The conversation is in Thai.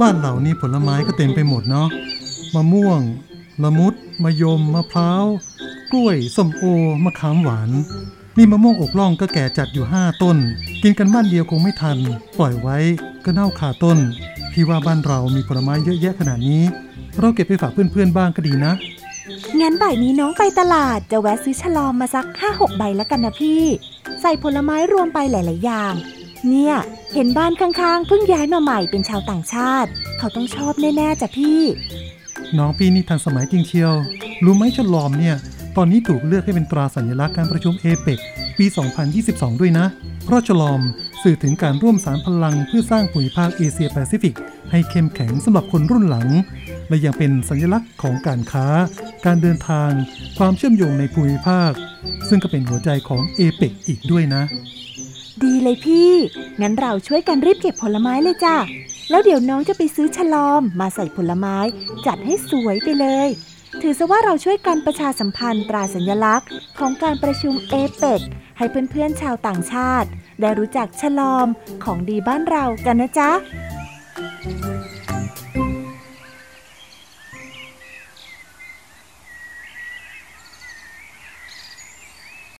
บ้านเหล่านี้ผลไม้ก็เต็มไปหมดเนาะมะม่วง ละมุด มะยม มะพร้าว กล้วย ส้มโอ มะขามหวาน นี่มะม่วงอกล่องก็แก่จัดอยู่ห้าต้น กินกันบ้านเดียวคงไม่ทัน ปล่อยไว้ก็เน่าคาต้น พี่ว่าบ้านเรามีผลไม้เยอะแยะขนาดนี้ เราเก็บไปฝากเพื่อนๆบ้างก็ดีนะ งั้นบ่ายนี้น้องไปตลาดจะแวะซื้อฉลอมมาสักห้าหกใบแล้วกันนะพี่ ใส่ผลไม้รวมไปหลาย ๆ อย่าง เนี่ย เห็นบ้านข้างๆเพิ่งย้ายมาใหม่เป็นชาวต่างชาติ เขาต้องชอบแน่ๆจ้ะพี่ น้องพี่นี่ทันสมัยจริงเชียว รู้ไหมฉลอมเนี่ย ตอนนี้ถูกเลือกให้เป็นตราสัญลักษณ์การประชุมเอเปกปี 2022 ด้วยนะ เพราะฉลอมสื่อถึงการร่วมสารพลังเพื่อสร้างภูมิภาคเอเชียแปซิฟิก ให้เข้มแข็งสำหรับคนรุ่นหลัง และยังเป็นสัญลักษณ์ของการค้า การเดินทาง ความเชื่อมโยงในภูมิภาค ซึ่งก็เป็นหัวใจของเอเปกอีกด้วยนะ ดีเลยพี่ งั้นเราช่วยกันรีบเก็บผลไม้เลยจ้ะ แล้วเดี๋ยวน้องจะไปซื้อฉลอมมาใส่ผลไม้ จัดให้สวยไปเลย ถือซะว่าเราช่วยกันประชาสัมพันธ์ตราสัญลักษณ์ ของการประชุมเอเปกให้เพื่อนๆชาวต่างชาติ ได้รู้จักฉลอมของดีบ้านเรากันนะจ๊ะ